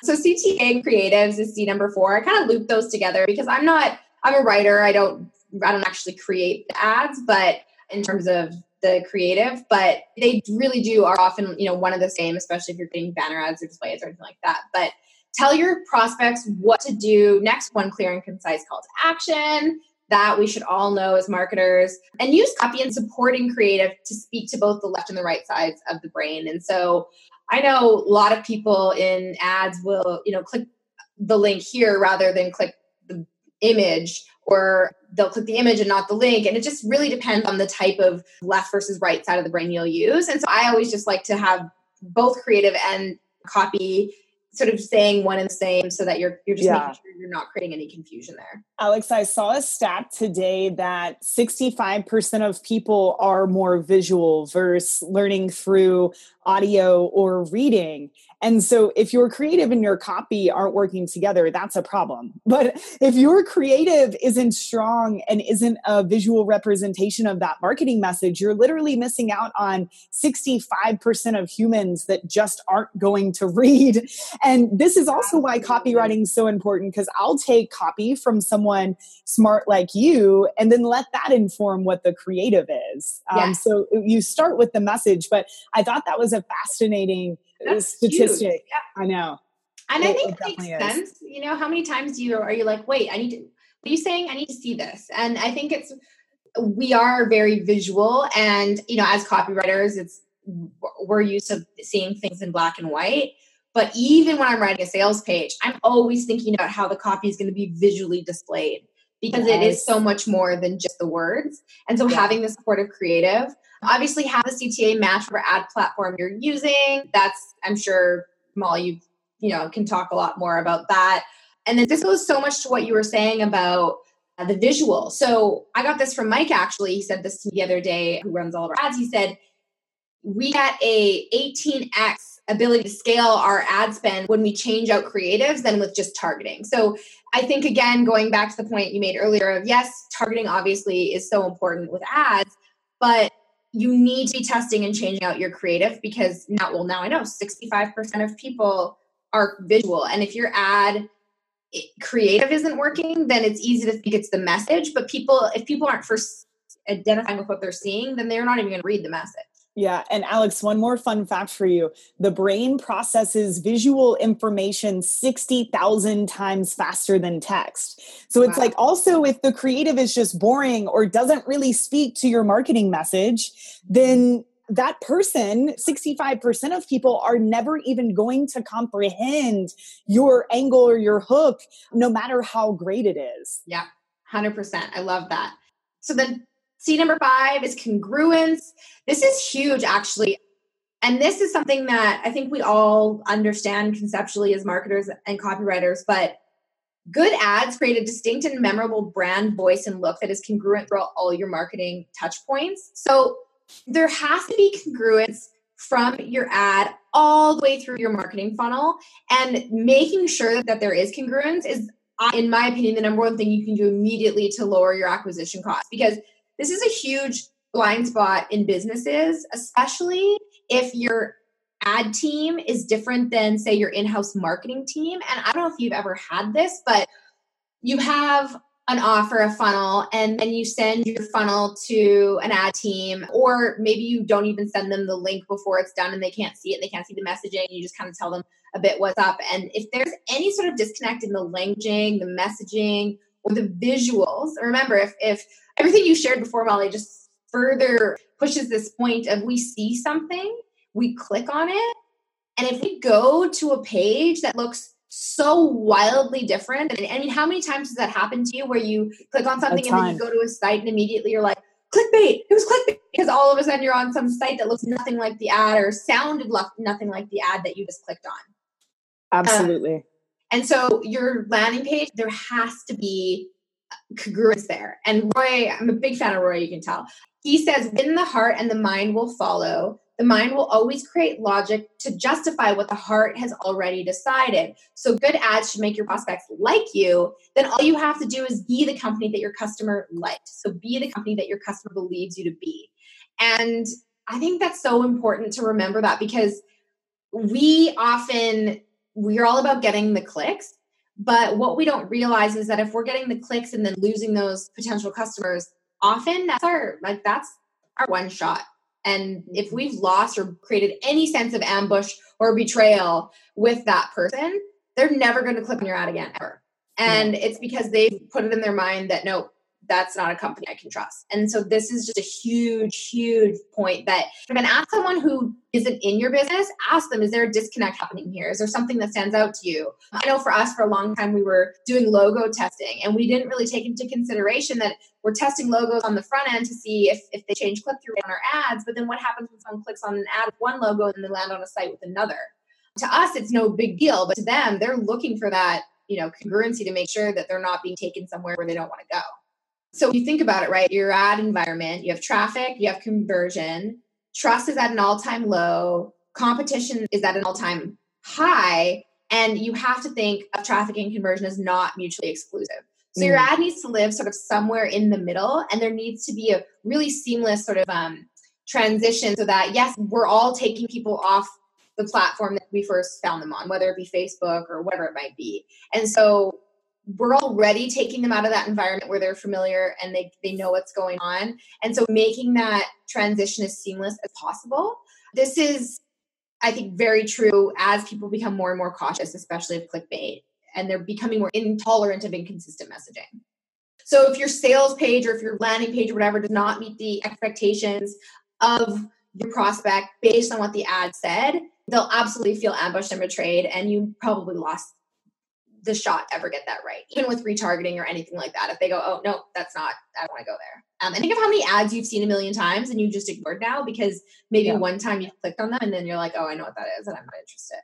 So CTA creatives is C number four. I kind of loop those together because I'm not I'm a writer. I don't I don't actually create the ads, but in terms of the creative, but they really do are often, you know, one of the same, especially if you're getting banner ads or displays or anything like that. But tell your prospects what to do next one clear and concise call to action that we should all know as marketers and use copy and supporting creative to speak to both the left and the right sides of the brain. And so i know a lot of people in ads will you know click the link here rather than click the image or they'll click the image and not the link and it just really depends on the type of left versus right side of the brain you'll use. And so i always just like to have both creative and copy sort of saying one and the same so that you're you're just Yeah. making sure you're not creating any confusion there. Alex, I saw a stat today that 65% of people are more visual versus learning through audio or reading. And so if your creative and your copy aren't working together, that's a problem. *laughs* But if your creative isn't strong and isn't a visual representation of that marketing message, you're literally missing out on 65% of humans that just aren't going to *laughs* read. And this is also why copywriting is so important because I'll take copy from someone smart like you and then let that inform what the creative is. Um, So you start with the message, but I thought that was a fascinating That's statistic. Yeah. I know. And I think it it makes definitely is. sense. You know, how many times do you are you like, wait, I need to what are you saying? I need to see this. And I think it's we are very visual and you know, as copywriters, it's we're used to seeing things in black and white. But even when I'm writing a sales page, I'm always thinking about how the copy is going to be visually displayed because it is so much more than just the words. And so Yeah. having the supportive creative, obviously have the CTA match for ad platform you're using. That's I'm sure Molly, you you know can talk a lot more about that. And then this goes so much to what you were saying about uh, the visual. So I got this from Mike actually. He said this to me the other day, who runs all of our ads. He said, We get a 18x ability to scale our ad spend when we change out creatives than with just targeting. So I think again, going back to the point you made earlier of yes, targeting obviously is so important with ads, but you need to be testing and changing out your creative because now, well, now I know 65% of people are visual. And if your ad creative isn't working, then it's easy to think it's the message. But people, if people aren't first identifying with what they're seeing, then they're not even going to read the message. Yeah. And Alex, one more fun fact for you the brain processes visual information 60,000 times faster than text. So it's wow. like also if the creative is just boring or doesn't really speak to your marketing message, then that person, 65% of people are never even going to comprehend your angle or your hook, no matter how great it is. Yeah, 100%. I love that. So then C number five is congruence. This is huge, actually. And this is something that I think we all understand conceptually as marketers and copywriters, but good ads create a distinct and memorable brand voice and look that is congruent throughout all your marketing touch points. So there has to be congruence from your ad all the way through your marketing funnel and making sure that there is congruence is in my opinion the number one thing you can do immediately to lower your acquisition cost because this is a huge blind spot in businesses, especially if your ad team is different than, say, your in house marketing team. And I don't know if you've ever had this, but you have an offer, a funnel, and then you send your funnel to an ad team, or maybe you don't even send them the link before it's done and they can't see it, they can't see the messaging, you just kind of tell them a bit what's up. And if there's any sort of disconnect in the languaging, the messaging, or the visuals, remember if if everything you shared before, Molly, just further pushes this point of we see something, we click on it, and if we go to a page that looks so wildly different, and I mean, how many times does that happen to you where you click on something and then you go to a site and immediately you're like, clickbait, it was clickbait, because all of a sudden you're on some site that looks nothing like the ad or sounded nothing like the ad that you just clicked on. Absolutely. Um, and so your landing page, there has to be congruence there. And Roy, I'm a big fan of Roy, you can tell. He says, when the heart and the mind will follow, the mind will always create logic to justify what the heart has already decided. So good ads should make your prospects like you. Then all you have to do is be the company that your customer liked. So be the company that your customer believes you to be. And I think that's so important to remember that because we often we're all about getting the clicks but what we don't realize is that if we're getting the clicks and then losing those potential customers, often that's our like that's our one shot. And if we've lost or created any sense of ambush or betrayal with that person, they're never going to click on your ad again ever. And it's because they've put it in their mind that no, that's not a company I can trust. And so this is just a huge, huge point that when ask someone who isn't in your business, ask them, is there a disconnect happening here? Is there something that stands out to you? I know for us, for a long time, we were doing logo testing and we didn't really take into consideration that we're testing logos on the front end to see if, if they change click through on our ads. But then what happens when someone clicks on an ad with one logo and they land on a site with another? To us, it's no big deal, but to them, they're looking for that you know congruency to make sure that they're not being taken somewhere where they don't want to go so you think about it, right? Your ad environment, you have traffic, you have conversion, trust is at an all time low, competition is at an all time high, and you have to think of traffic and conversion as not mutually exclusive. So mm. your ad needs to live sort of somewhere in the middle, and there needs to be a really seamless sort of um, transition so that, yes, we're all taking people off the platform that we first found them on, whether it be Facebook or whatever it might be. And so we're already taking them out of that environment where they're familiar and they, they know what's going on. And so making that transition as seamless as possible. This is, I think, very true as people become more and more cautious, especially of clickbait, and they're becoming more intolerant of inconsistent messaging. So if your sales page or if your landing page or whatever does not meet the expectations of your prospect based on what the ad said, they'll absolutely feel ambushed and betrayed, and you probably lost the shot ever get that right, even with retargeting or anything like that. If they go, oh, no, that's not, I don't want to go there. Um, and think of how many ads you've seen a million times and you just ignored now because maybe yeah. one time you clicked on them and then you're like, oh, I know what that is and I'm not interested.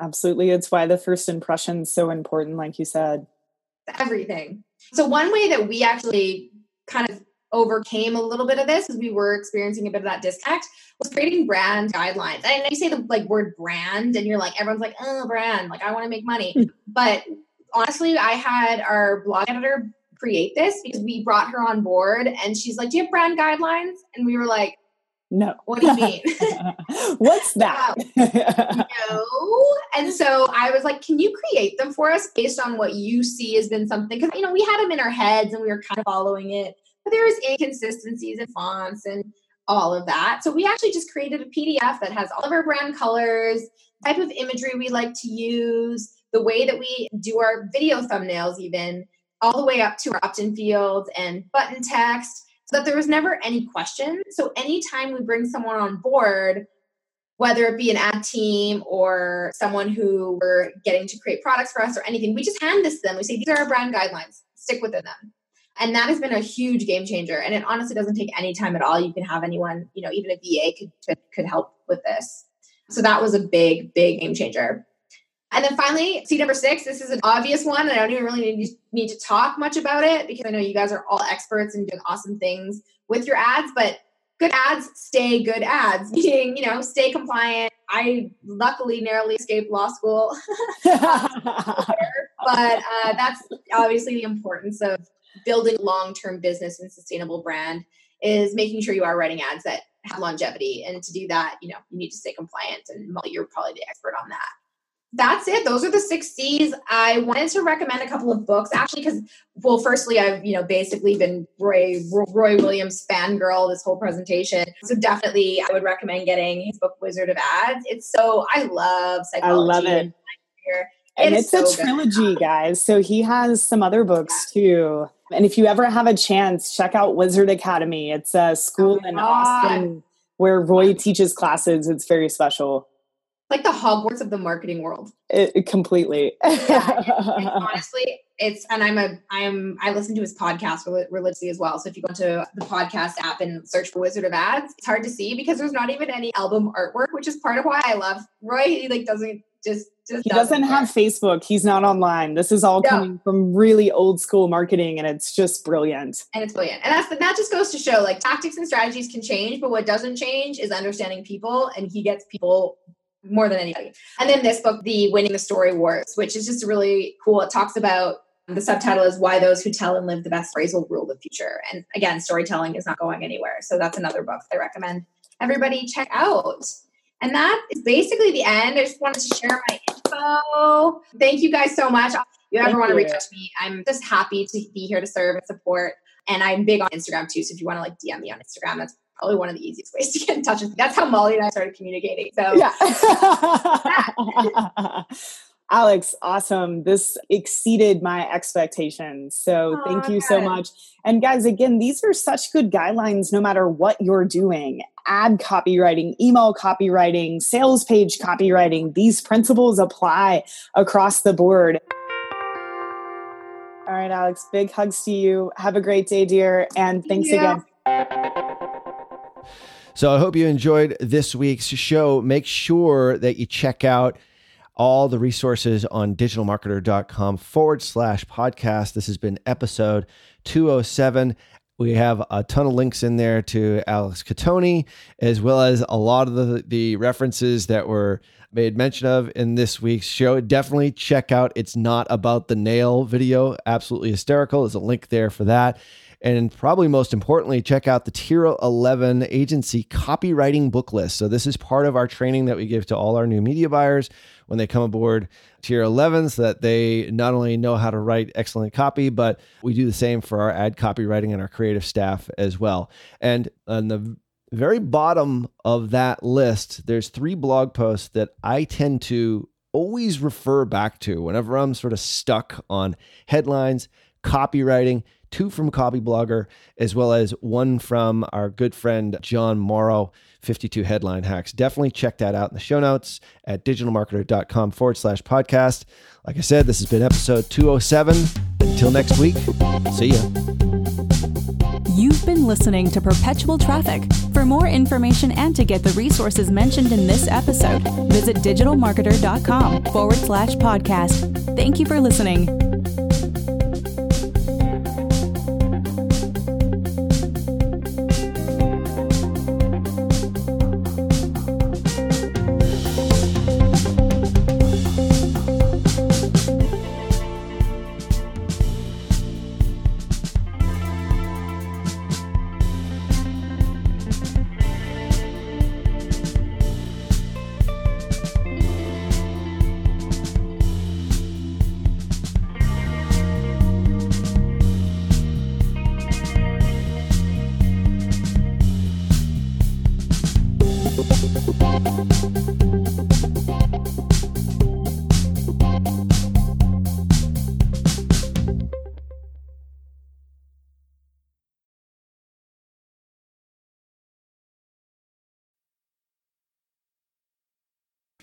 Absolutely. It's why the first impression is so important, like you said. Everything. So, one way that we actually kind of overcame a little bit of this because we were experiencing a bit of that disconnect was creating brand guidelines. And you say the like word brand and you're like everyone's like, oh brand, like I want to make money. Hmm. but honestly, I had our blog editor create this because we brought her on board and she's like, Do you have brand guidelines? And we were like, No. What do you mean? *laughs* *laughs* What's that? no. And so I was like, can you create them for us based on what you see has been something? Because, you know, we had them in our heads and we were kind of following it, but there was inconsistencies in fonts and all of that. So we actually just created a PDF that has all of our brand colors, type of imagery we like to use, the way that we do our video thumbnails, even all the way up to our opt-in fields and button text so that there was never any question. So anytime we bring someone on board, whether it be an ad team or someone who we're getting to create products for us or anything, we just hand this to them. We say, these are our brand guidelines, stick within them. And that has been a huge game changer. And it honestly doesn't take any time at all. You can have anyone, you know, even a VA could, could, could help with this. So that was a big, big game changer. And then finally, seed number six, this is an obvious one, and I don't even really need, need to talk much about it because I know you guys are all experts and doing awesome things with your ads, but good ads stay good ads, *laughs* meaning, you know, stay compliant. I luckily narrowly escaped law school. *laughs* *laughs* but uh, that's obviously the importance of building long-term business and sustainable brand is making sure you are writing ads that have longevity. And to do that, you know, you need to stay compliant and you're probably the expert on that that's it. Those are the six C's. I wanted to recommend a couple of books actually because, well, firstly, I've you know basically been Roy Roy Williams fangirl this whole presentation. So definitely, I would recommend getting his book Wizard of Ads. It's so I love psychology. I love it. And, it's, it's so a trilogy, good. guys. So he has some other books too. And if you ever have a chance, check out Wizard Academy. It's a school oh in God. Austin where Roy teaches classes. It's very special like the Hogwarts of the marketing world. It, it completely. *laughs* yeah, honestly, it's and I'm a I'm I listen to his podcast religiously as well. So if you go to the podcast app and search for Wizard of Ads, it's hard to see because there's not even any album artwork, which is part of why I love Roy. He like doesn't just he doesn't, doesn't have Facebook. He's not online. This is all no. coming from really old school marketing, and it's just brilliant. And it's brilliant. And that's that just goes to show like tactics and strategies can change, but what doesn't change is understanding people. And he gets people more than anybody. And then this book, The Winning the Story Wars, which is just really cool. It talks about um, the subtitle is Why Those Who Tell and Live the Best Stories Will Rule the Future. And again, storytelling is not going anywhere. So that's another book I recommend everybody check out. And that is basically the end. I just wanted to share my info. Thank you guys so much. If you ever Thank want to reach out to me, I'm just happy to be here to serve and support. And I'm big on Instagram too. So if you want to like DM me on Instagram, that's probably one of the easiest ways to get in touch with me. That's how Molly and I started communicating. So yeah. *laughs* *laughs* Alex, awesome. This exceeded my expectations. So oh, thank you good. so much. And guys, again, these are such good guidelines no matter what you're doing ad copywriting, email copywriting, sales page copywriting. These principles apply across the board. All right, Alex, big hugs to you. Have a great day, dear. And thanks yeah. again. So I hope you enjoyed this week's show. Make sure that you check out all the resources on digitalmarketer.com forward slash podcast. This has been episode 207. We have a ton of links in there to Alex Cattoni, as well as a lot of the, the references that were made mention of in this week's show. Definitely check out It's Not About the Nail video. Absolutely hysterical. There's a link there for that. And probably most importantly, check out the Tier 11 agency copywriting book list. So, this is part of our training that we give to all our new media buyers when they come aboard Tier 11 so that they not only know how to write excellent copy, but we do the same for our ad copywriting and our creative staff as well. And on the very bottom of that list, there's three blog posts that I tend to always refer back to whenever I'm sort of stuck on headlines, copywriting two from Copyblogger, as well as one from our good friend John Morrow, 52 Headline Hacks. Definitely check that out in the show notes at digitalmarketer.com forward slash podcast. Like I said, this has been episode 207. Until next week, see ya. You've been listening to Perpetual Traffic. For more information and to get the resources mentioned in this episode, visit digitalmarketer.com forward slash podcast. Thank you for listening.